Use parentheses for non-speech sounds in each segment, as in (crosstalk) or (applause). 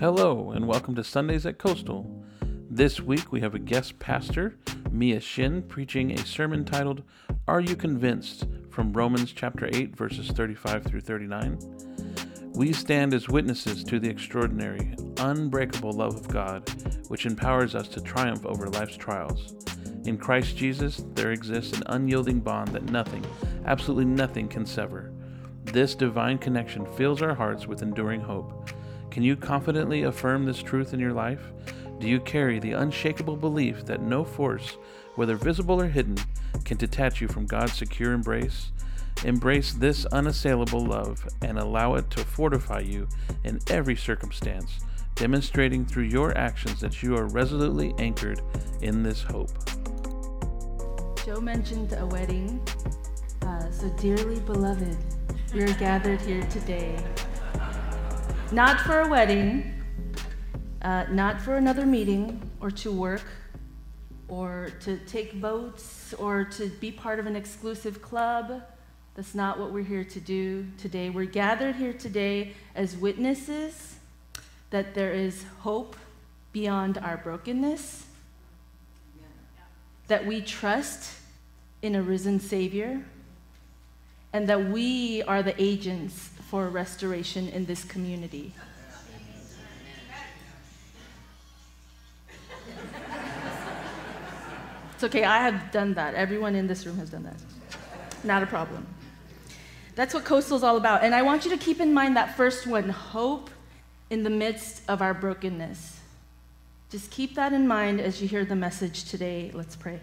Hello, and welcome to Sundays at Coastal. This week we have a guest pastor, Mia Shin, preaching a sermon titled, Are You Convinced? from Romans chapter 8, verses 35 through 39. We stand as witnesses to the extraordinary, unbreakable love of God, which empowers us to triumph over life's trials. In Christ Jesus, there exists an unyielding bond that nothing, absolutely nothing, can sever. This divine connection fills our hearts with enduring hope. Can you confidently affirm this truth in your life? Do you carry the unshakable belief that no force, whether visible or hidden, can detach you from God's secure embrace? Embrace this unassailable love and allow it to fortify you in every circumstance, demonstrating through your actions that you are resolutely anchored in this hope. Joe mentioned a wedding. Uh, so, dearly beloved, we are gathered here today not for a wedding, uh, not for another meeting or to work or to take votes or to be part of an exclusive club. That's not what we're here to do today. We're gathered here today as witnesses that there is hope beyond our brokenness, that we trust in a risen Savior, and that we are the agents for restoration in this community. It's okay, I have done that. Everyone in this room has done that. Not a problem. That's what Coastal is all about. And I want you to keep in mind that first one hope in the midst of our brokenness. Just keep that in mind as you hear the message today. Let's pray.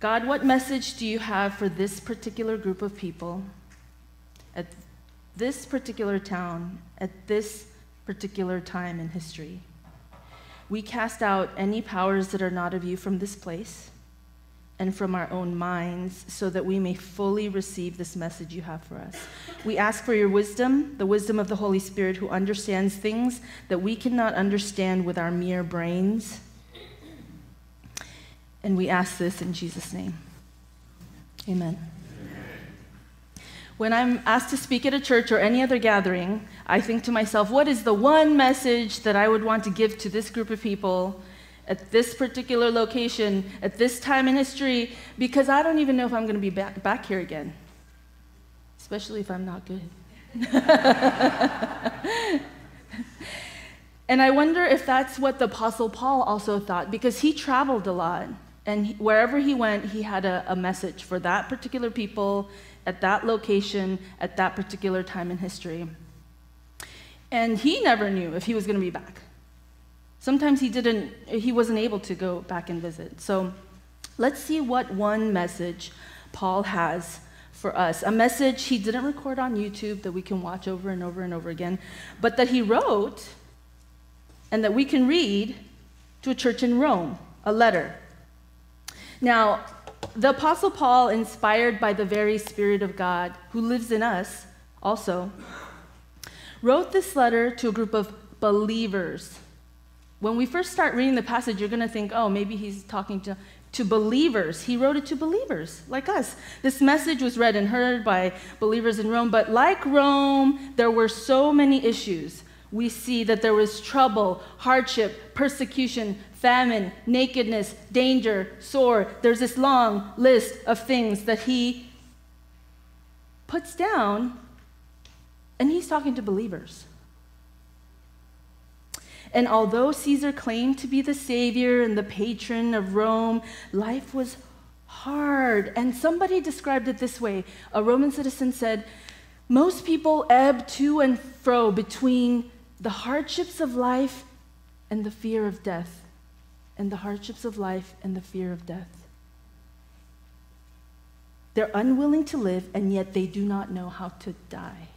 God, what message do you have for this particular group of people at this particular town at this particular time in history. We cast out any powers that are not of you from this place and from our own minds so that we may fully receive this message you have for us. We ask for your wisdom, the wisdom of the Holy Spirit who understands things that we cannot understand with our mere brains. And we ask this in Jesus' name. Amen. When I'm asked to speak at a church or any other gathering, I think to myself, what is the one message that I would want to give to this group of people at this particular location, at this time in history? Because I don't even know if I'm going to be back, back here again, especially if I'm not good. (laughs) and I wonder if that's what the Apostle Paul also thought, because he traveled a lot. And he, wherever he went, he had a, a message for that particular people at that location at that particular time in history. And he never knew if he was going to be back. Sometimes he didn't he wasn't able to go back and visit. So let's see what one message Paul has for us. A message he didn't record on YouTube that we can watch over and over and over again, but that he wrote and that we can read to a church in Rome, a letter. Now, the Apostle Paul, inspired by the very Spirit of God who lives in us also, wrote this letter to a group of believers. When we first start reading the passage, you're going to think, oh, maybe he's talking to, to believers. He wrote it to believers like us. This message was read and heard by believers in Rome, but like Rome, there were so many issues. We see that there was trouble, hardship, persecution, famine, nakedness, danger, sword. There's this long list of things that he puts down, and he's talking to believers. And although Caesar claimed to be the savior and the patron of Rome, life was hard. And somebody described it this way a Roman citizen said, Most people ebb to and fro between the hardships of life and the fear of death and the hardships of life and the fear of death. They're unwilling to live, and yet they do not know how to die.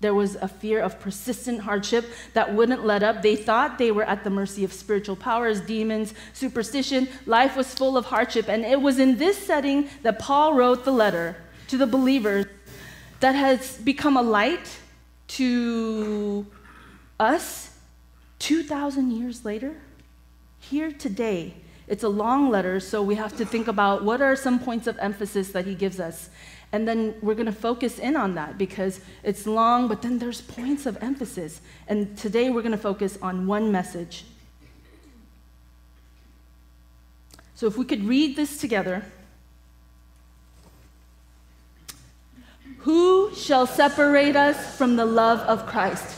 There was a fear of persistent hardship that wouldn't let up. They thought they were at the mercy of spiritual powers, demons, superstition. Life was full of hardship. And it was in this setting that Paul wrote the letter to the believers that has become a light to us 2,000 years later here today It's a long letter, so we have to think about what are some points of emphasis that he gives us. And then we're going to focus in on that because it's long, but then there's points of emphasis. And today we're going to focus on one message. So if we could read this together. Who shall separate us from the love of Christ?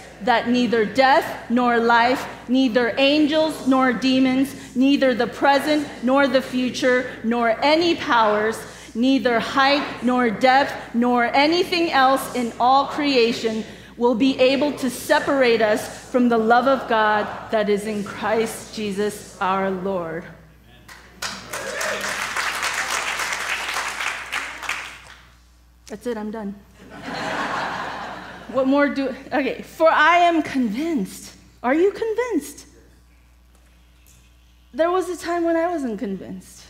that neither death nor life, neither angels nor demons, neither the present nor the future, nor any powers, neither height nor depth, nor anything else in all creation will be able to separate us from the love of God that is in Christ Jesus our Lord. That's it, I'm done. What more do Okay, for I am convinced. Are you convinced? There was a time when I wasn't convinced.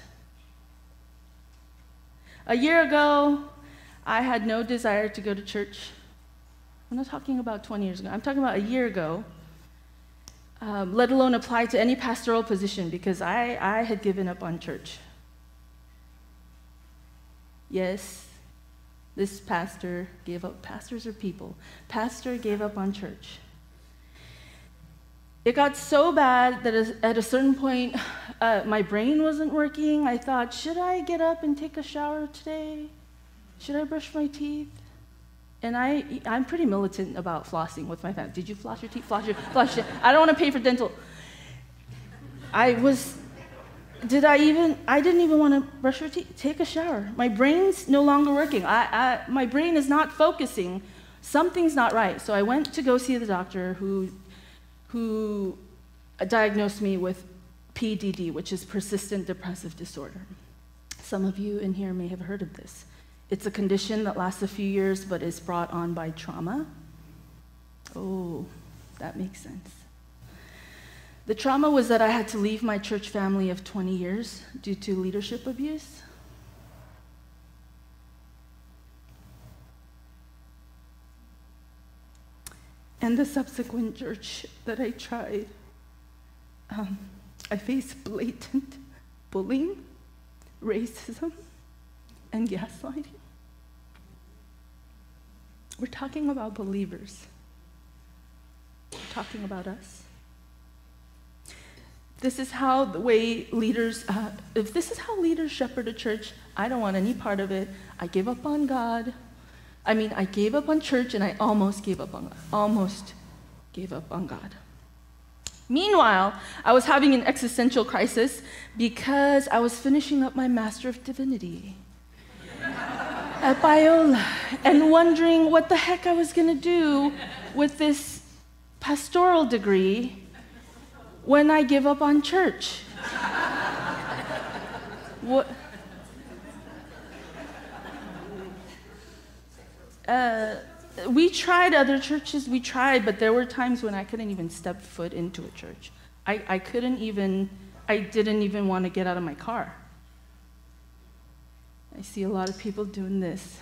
A year ago, I had no desire to go to church. I'm not talking about 20 years ago, I'm talking about a year ago, um, let alone apply to any pastoral position because I, I had given up on church. Yes, this pastor gave up, pastors are people. Pastor gave up on church. It got so bad that at a certain point, uh, my brain wasn't working. I thought, should I get up and take a shower today? Should I brush my teeth? And I, I'm pretty militant about flossing with my family. Did you floss your teeth? Floss your, floss your. I don't want to pay for dental. I was did I even, I didn't even want to brush my teeth, take a shower. My brain's no longer working. I, I, my brain is not focusing. Something's not right. So I went to go see the doctor who, who diagnosed me with PDD, which is persistent depressive disorder. Some of you in here may have heard of this. It's a condition that lasts a few years but is brought on by trauma. Oh, that makes sense. The trauma was that I had to leave my church family of 20 years due to leadership abuse. And the subsequent church that I tried, um, I faced blatant (laughs) bullying, racism, and gaslighting. We're talking about believers. We're talking about us. This is how the way leaders, uh, if this is how leaders shepherd a church, I don't want any part of it. I give up on God. I mean, I gave up on church and I almost gave up on God. Almost gave up on God. Meanwhile, I was having an existential crisis because I was finishing up my Master of Divinity (laughs) at Biola and wondering what the heck I was going to do with this pastoral degree when I give up on church? what? Uh, we tried other churches, we tried, but there were times when I couldn't even step foot into a church. I, I couldn't even, I didn't even want to get out of my car. I see a lot of people doing this.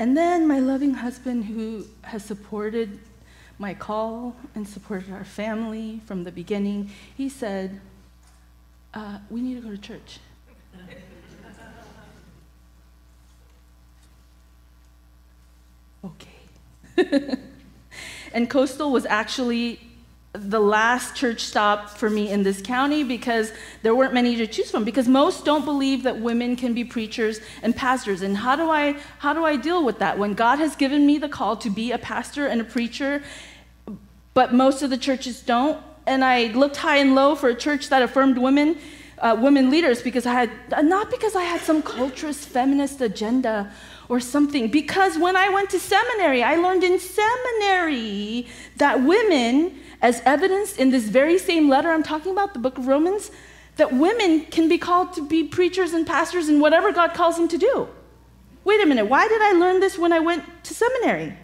And then my loving husband, who has supported my call and supported our family from the beginning, he said, uh, We need to go to church. (laughs) okay. (laughs) and Coastal was actually the last church stop for me in this county because there weren't many to choose from. Because most don't believe that women can be preachers and pastors. And how do i how do i deal with that? When god has given me the call to be a pastor and a preacher but most of the churches don't. And i looked high and low for a church that affirmed women uh, women leaders because i had not because i had some culturist feminist agenda or something. Because when i went to seminary i learned in seminary that women as evidenced in this very same letter I'm talking about, the book of Romans, that women can be called to be preachers and pastors and whatever God calls them to do. Wait a minute, why did I learn this when I went to seminary?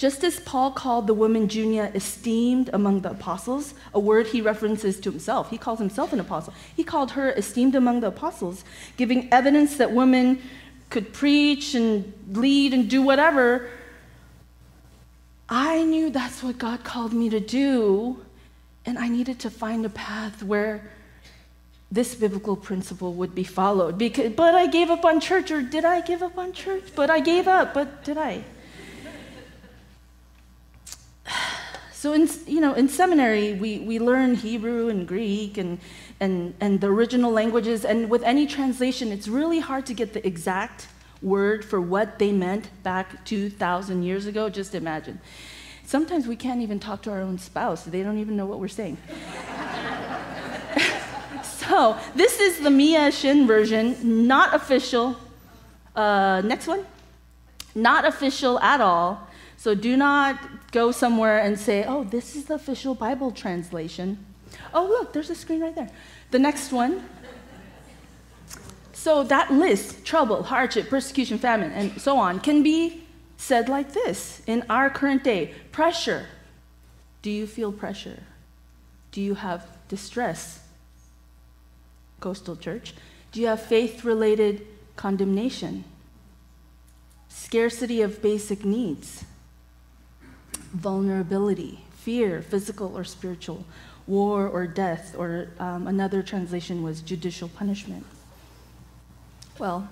Just as Paul called the woman Junia esteemed among the apostles, a word he references to himself, he calls himself an apostle. He called her esteemed among the apostles, giving evidence that women could preach and lead and do whatever. I knew that's what God called me to do, and I needed to find a path where this biblical principle would be followed. Because, but I gave up on church, or did I give up on church? But I gave up, but did I? So in, you know, in seminary, we, we learn Hebrew and Greek and, and, and the original languages. And with any translation, it's really hard to get the exact word for what they meant back 2,000 years ago. Just imagine. Sometimes we can't even talk to our own spouse. They don't even know what we're saying. (laughs) so this is the Mia Shin version, not official. Uh, next one. Not official at all. So do not go somewhere and say, oh, this is the official Bible translation. Oh, look, there's a screen right there. The next one. So that list, trouble, hardship, persecution, famine, and so on, can be said like this in our current day pressure. Do you feel pressure? Do you have distress? Coastal Church. Do you have faith related condemnation? Scarcity of basic needs? vulnerability, fear, physical or spiritual, war or death, or um, another translation was judicial punishment. Well,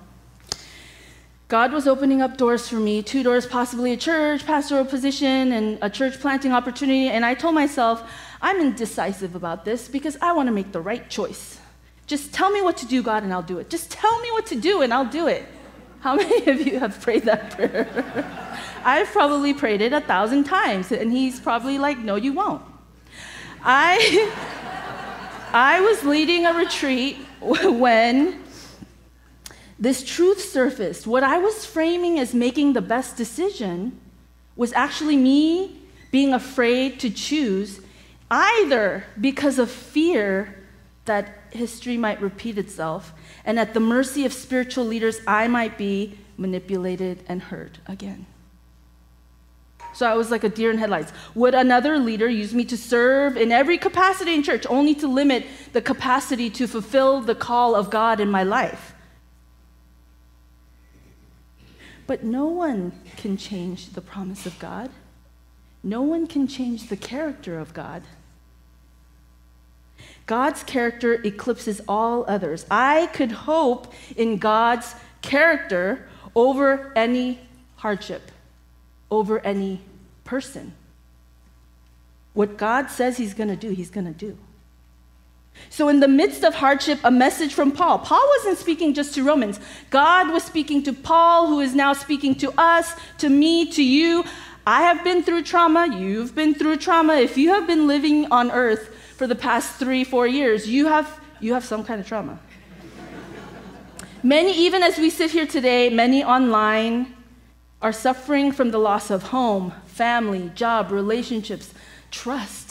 God was opening up doors for me two doors, possibly a church, pastoral position, and a church planting opportunity. And I told myself, I'm indecisive about this because I want to make the right choice. Just tell me what to do, God, and I'll do it. Just tell me what to do, and I'll do it. How (laughs) many of you have prayed that prayer? (laughs) I've probably prayed it a thousand times, and he's probably like, No, you won't. I, (laughs) I was leading a retreat when this truth surfaced. What I was framing as making the best decision was actually me being afraid to choose, either because of fear that history might repeat itself, and at the mercy of spiritual leaders, I might be manipulated and hurt again. So I was like a deer in headlights. Would another leader use me to serve in every capacity in church, only to limit the capacity to fulfill the call of God in my life? But no one can change the promise of God. No one can change the character of God. God's character eclipses all others. I could hope in God's character over any hardship, over any person. What God says He's going to do, He's going to do. So, in the midst of hardship, a message from Paul. Paul wasn't speaking just to Romans. God was speaking to Paul, who is now speaking to us, to me, to you. I have been through trauma. You've been through trauma. If you have been living on earth for the past three, four years, you have, you have some kind of trauma. many, even as we sit here today, many online are suffering from the loss of home, family, job, relationships, trust.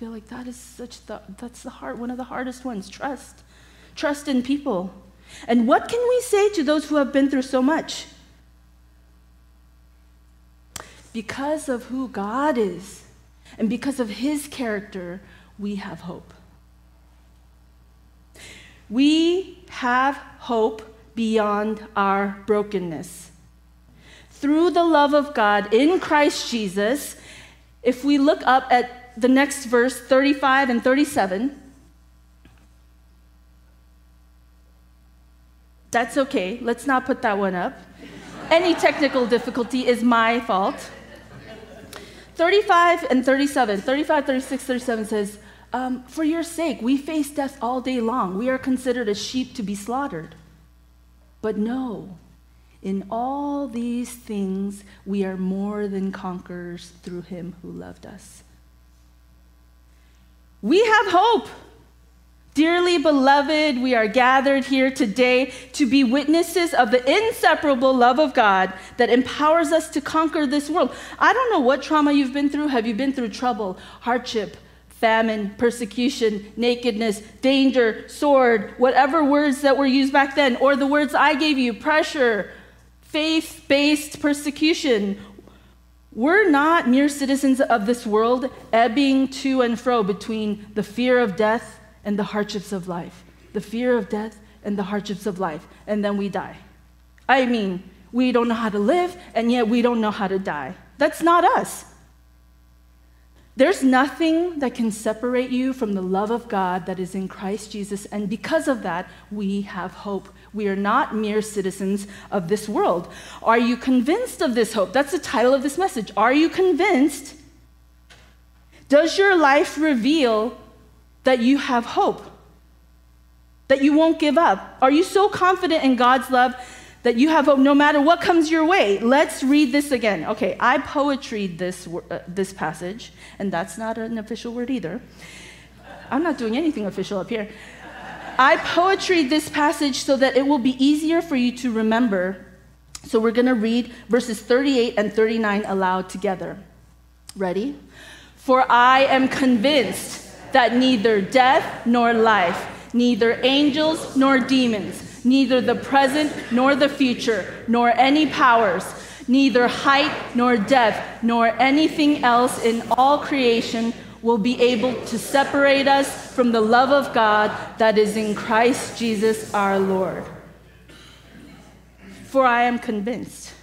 Feel like that is such the, that's the heart, one of the hardest ones, trust. Trust in people. And what can we say to those who have been through so much? Because of who God is and because of his character, we have hope. We have hope beyond our brokenness. Through the love of God in Christ Jesus, if we look up at the next verse, 35 and 37, that's okay. Let's not put that one up. Any technical difficulty is my fault. 35 and 37, 35, 36, 37 says, um, For your sake, we face death all day long. We are considered as sheep to be slaughtered. But no, in all these things, we are more than conquerors through him who loved us. We have hope. Dearly beloved, we are gathered here today to be witnesses of the inseparable love of God that empowers us to conquer this world. I don't know what trauma you've been through. Have you been through trouble, hardship, famine, persecution, nakedness, danger, sword, whatever words that were used back then, or the words I gave you pressure, faith based persecution. We're not mere citizens of this world, ebbing to and fro between the fear of death and the hardships of life. The fear of death and the hardships of life. And then we die. I mean, we don't know how to live, and yet we don't know how to die. That's not us. There's nothing that can separate you from the love of God that is in Christ Jesus, and because of that, we have hope. We are not mere citizens of this world. Are you convinced of this hope? That's the title of this message. Are you convinced? Does your life reveal that you have hope? That you won't give up? Are you so confident in God's love that you have hope no matter what comes your way. Let's read this again. Okay, I poetried this, uh, this passage, and that's not an official word either. I'm not doing anything official up here. I poetried this passage so that it will be easier for you to remember. So we're going to read verses 38 and 39 aloud together. Ready? For I am convinced that neither death nor life, neither angels nor demons, neither the present nor the future, nor any powers, neither height nor depth, nor anything else in all creation will be able to separate us from the love of God that is in Christ Jesus our Lord. For I am convinced.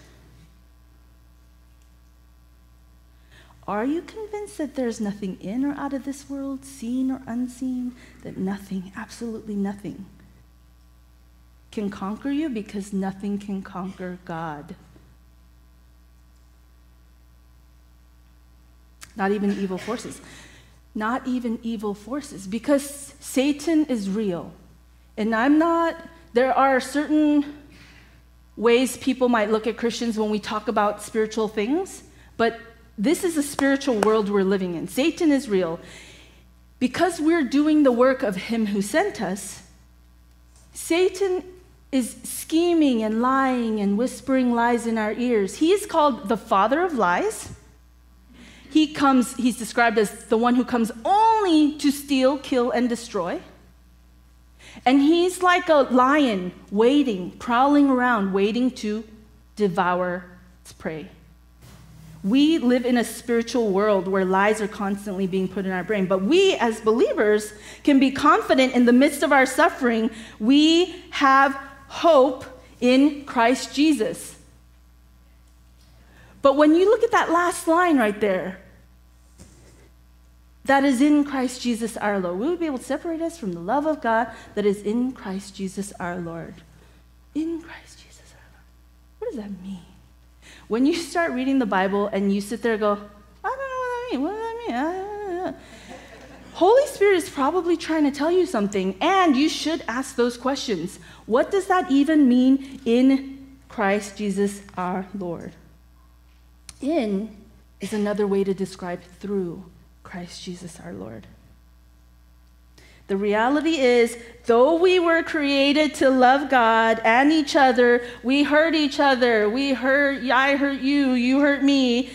Are you convinced that there's nothing in or out of this world, seen or unseen? That nothing, absolutely nothing, can conquer you because nothing can conquer God. Not even evil forces. Not even evil forces because Satan is real. And I'm not, there are certain ways people might look at Christians when we talk about spiritual things, but this is a spiritual world we're living in. Satan is real. Because we're doing the work of him who sent us, Satan is scheming and lying and whispering lies in our ears. He is called the father of lies. He comes, he's described as the one who comes only to steal, kill, and destroy. And he's like a lion waiting, prowling around, waiting to devour its prey. We live in a spiritual world where lies are constantly being put in our brain, but we as believers can be confident in the midst of our suffering, we have hope in Christ Jesus. But when you look at that last line right there, that is in Christ Jesus our Lord. We be able to separate us from the love of God that is in Christ Jesus our Lord. In Christ Jesus our Lord. What does that mean? When you start reading the Bible and you sit there and go, I don't know what that means. What does that mean? Holy Spirit is probably trying to tell you something, and you should ask those questions. What does that even mean in Christ Jesus our Lord? In is another way to describe through Christ Jesus our Lord. The reality is, though we were created to love God and each other, we hurt each other. We hurt, I hurt you, you hurt me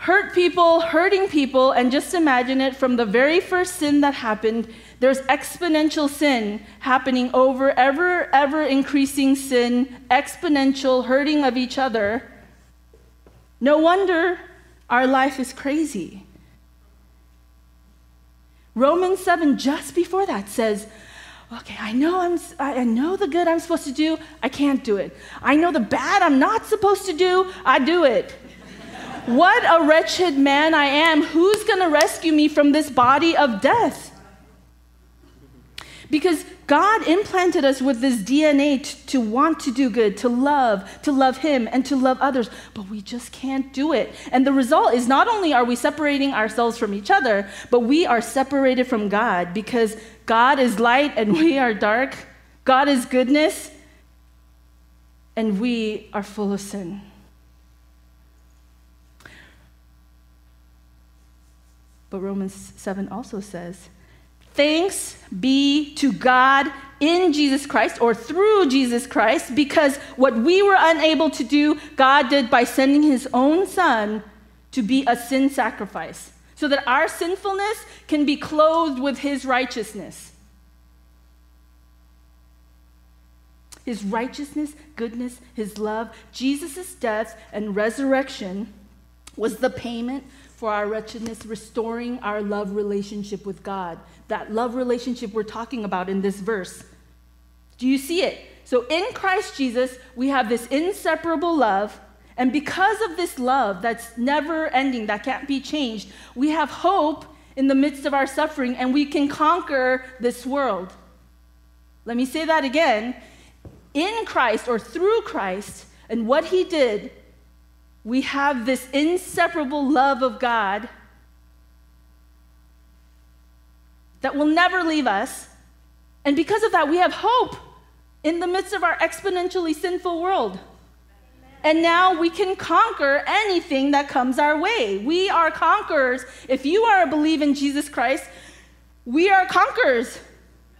hurt people, hurting people, and just imagine it from the very first sin that happened, there's exponential sin happening over ever, ever increasing sin, exponential hurting of each other. No wonder our life is crazy. Romans 7, just before that, says, Okay, I know I'm I know the good I'm supposed to do, I can't do it. I know the bad I'm not supposed to do, I do it. What a wretched man I am. Who's going to rescue me from this body of death? Because God implanted us with this DNA to, to, want to do good, to love, to love Him, and to love others, but we just can't do it. And the result is not only are we separating ourselves from each other, but we are separated from God because God is light and we are dark. God is goodness and we are full of sin. But Romans 7 also says, Thanks be to God in Jesus Christ or through Jesus Christ, because what we were unable to do, God did by sending his own son to be a sin sacrifice. so that our sinfulness can be clothed with his righteousness. His righteousness, goodness, his love, Jesus' death and resurrection was the payment for our wretchedness, restoring our love relationship with God. That love relationship we're talking about in this verse. Do you see it? So in Christ Jesus, we have this inseparable love. And because of this love that's never ending, that can't be changed, we have hope in the midst of our suffering and we can conquer this world. Let me say that again. In Christ or through Christ and what he did, we have this inseparable love of God that will never leave us. And because of that, we have hope in the midst of our exponentially sinful world. And now we can conquer anything that comes our way. We are conquerors. If you are a believer in Jesus Christ, we are conquerors.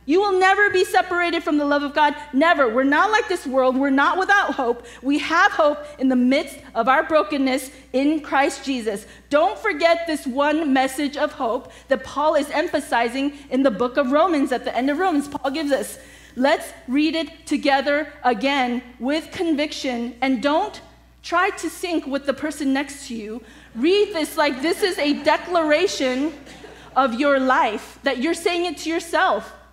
You will never be separated from the love of God. Never. We're not like this world. We're not without hope. We have hope in the midst of our brokenness in Christ Jesus. Don't forget this one message of hope that Paul is emphasizing in the book of Romans. At the end of Romans, Paul gives us. Let's read it together again with conviction and don't try to sync with the person next to you. Read this like this is a declaration of your life, that you're saying it to yourself.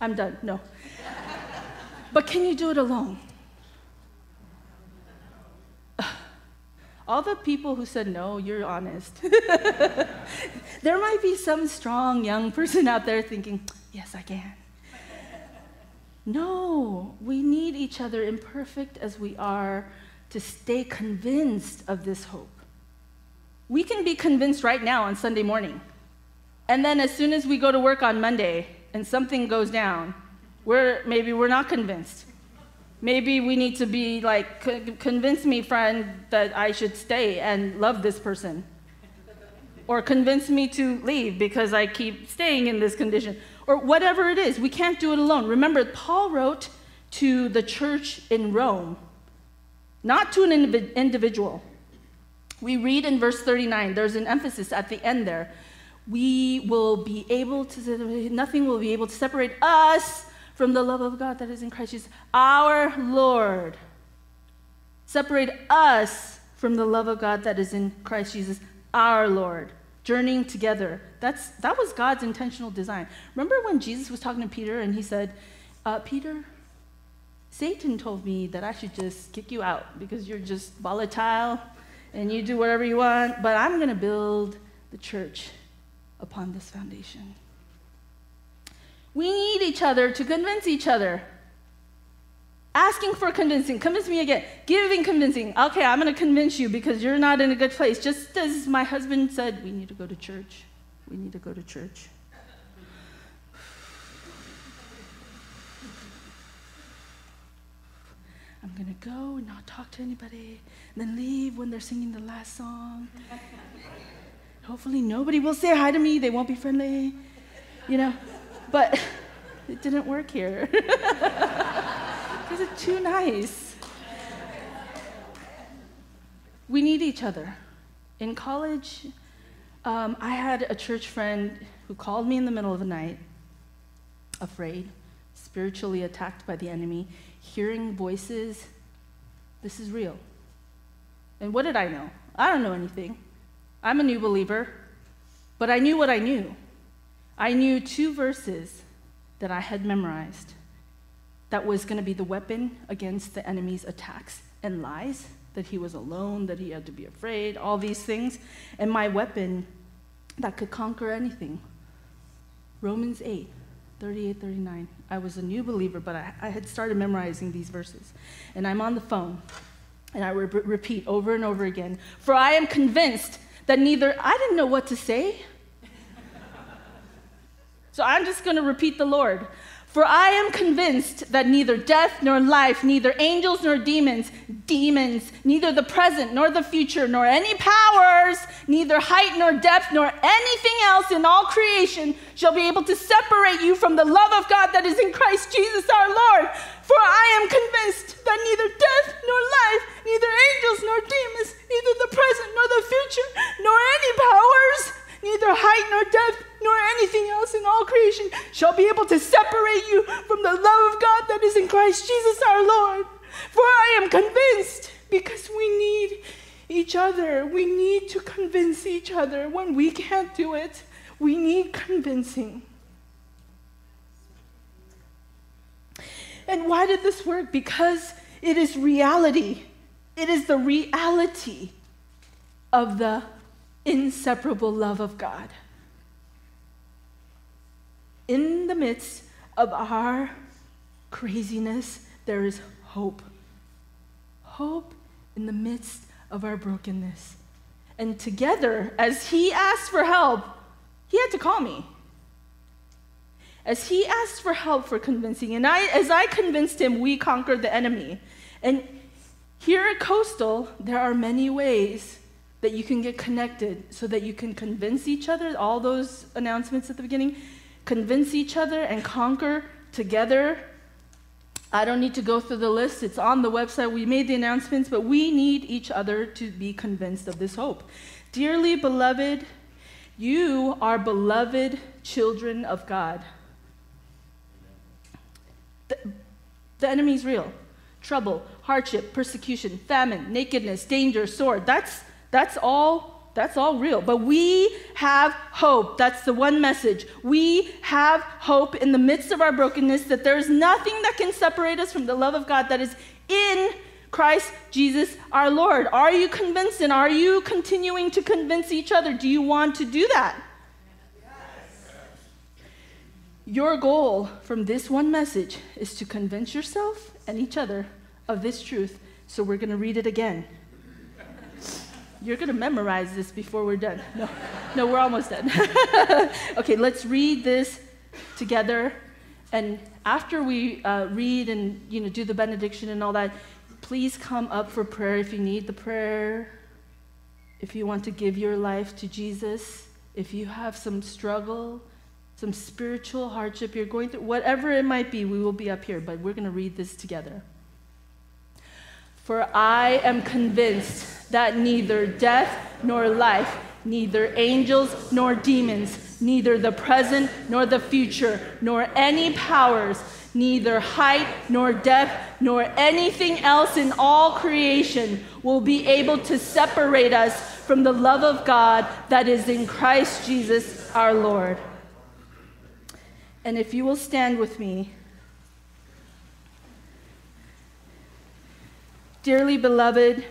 I'm done. No. But can you do it alone? All the people who said no, you're honest. (laughs) there might be some strong young person out there thinking, yes, I can. No, we need each other, imperfect as we are, to stay convinced of this hope. We can be convinced right now on Sunday morning. And then as soon as we go to work on Monday, and something goes down, we're, maybe we're not convinced. Maybe we need to be like, convince me, friend, that I should stay and love this person. Or convince me to leave because I keep staying in this condition. Or whatever it is, we can't do it alone. Remember, Paul wrote to the church in Rome, not to an individual. We read in verse 39, there's an emphasis at the end there we will be able to, nothing will be able to separate us from the love of God that is in Christ Jesus, our Lord. Separate us from the love of God that is in Christ Jesus, our Lord. Journeying together. That's, that was God's intentional design. Remember when Jesus was talking to Peter and he said, uh, Peter, Satan told me that I should just kick you out because you're just volatile and you do whatever you want, but I'm going to build the church upon this foundation. We need each other to convince each other. Asking for convincing, convince me again. Giving convincing. Okay, I'm going to convince you because you're not in a good place. Just as my husband said, we need to go to church. We need to go to church. I'm going to go and not talk to anybody, and then leave when they're singing the last song. Hopefully, nobody will say hi to me. They won't be friendly, you know. But it didn't work here (laughs) because it's too nice. We need each other. In college, um, I had a church friend who called me in the middle of the night, afraid, spiritually attacked by the enemy, hearing voices. This is real. And what did I know? I don't know anything. I'm a new believer, but I knew what I knew. I knew two verses that I had memorized that was going to be the weapon against the enemy's attacks and lies that he was alone, that he had to be afraid, all these things. And my weapon that could conquer anything. Romans 8, 38, 39. I was a new believer, but I, I had started memorizing these verses. And I'm on the phone, and I re- repeat over and over again For I am convinced that neither, I didn't know what to say. so I'm just going to repeat the Lord. For I am convinced that neither death nor life, neither angels nor demons, demons, neither the present nor the future, nor any powers, neither height nor depth, nor anything else in all creation shall be able to separate you from the love of God that is in Christ Jesus our Lord. For I am convinced that neither death nor life, neither angels nor demons, neither the present nor the future, nor any powers, neither height nor depth, nor anything else in all creation shall be able to separate you from the love of God that is in Christ Jesus our Lord. For I am convinced because we need each other. We need to convince each other when we can't do it. We need convincing. And why did this work? Because it is reality. It is the reality of the inseparable love of God in the midst of our craziness, there is hope. Hope in the midst of our brokenness. And together, as he asked for help, he had to call me. As he asked for help for convincing, and I, as I convinced him, we conquered the enemy. And here at Coastal, there are many ways that you can get connected so that you can convince each other. All those announcements at the beginning convince each other and conquer together. I don't need to go through the list, it's on the website. We made the announcements, but we need each other to be convinced of this hope. Dearly beloved, you are beloved children of God. The, the enemy is real. Trouble, hardship, persecution, famine, nakedness, danger, sword. That's, that's all that's all real. But we have hope. That's the one message. We have hope in the midst of our brokenness that there is nothing that can separate us from the love of God that is in Christ Jesus our Lord. Are you convinced and are you continuing to convince each other? Do you want to do that? Yes. Your goal from this one message is to convince yourself and each other of this truth. So we're going to read it again. You're going to memorize this before we're done. No, no, we're almost done. (laughs) okay, let's read this together. And after we uh, read and you know do the benediction and all that, please come up for prayer if you need the prayer. If you want to give your life to Jesus, if you have some struggle, some spiritual hardship you're going through, whatever it might be, we will be up here. But we're going to read this together. For I am convinced that neither death nor life, neither angels nor demons, neither the present nor the future, nor any powers, neither height nor depth, nor anything else in all creation will be able to separate us from the love of God that is in Christ Jesus our Lord. And if you will stand with me, Dearly beloved,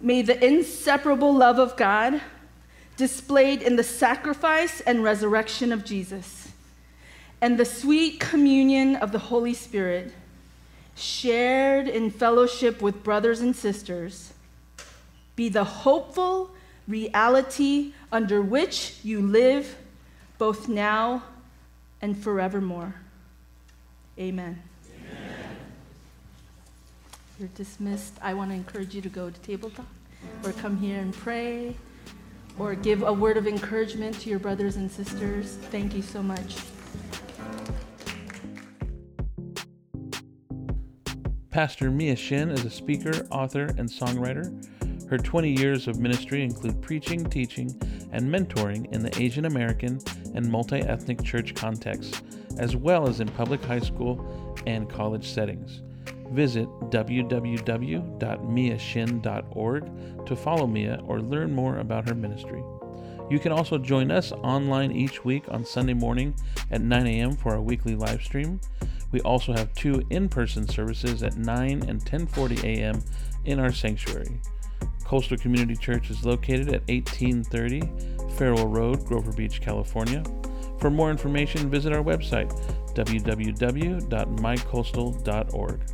may the inseparable love of God, displayed in the sacrifice and resurrection of Jesus, and the sweet communion of the Holy Spirit, shared in fellowship with brothers and sisters, be the hopeful reality under which you live both now and forevermore. Amen. You're dismissed. I want to encourage you to go to Table Talk or come here and pray or give a word of encouragement to your brothers and sisters. Thank you so much. Pastor Mia Shin is a speaker, author, and songwriter. Her 20 years of ministry include preaching, teaching, and mentoring in the Asian American and multi ethnic church contexts, as well as in public high school and college settings. Visit www.miashin.org to follow Mia or learn more about her ministry. You can also join us online each week on Sunday morning at 9 a.m. for our weekly live stream. We also have two in-person services at 9 and 10:40 a.m. in our sanctuary. Coastal Community Church is located at 1830 Farroll Road, Grover Beach, California. For more information, visit our website www.mycoastal.org.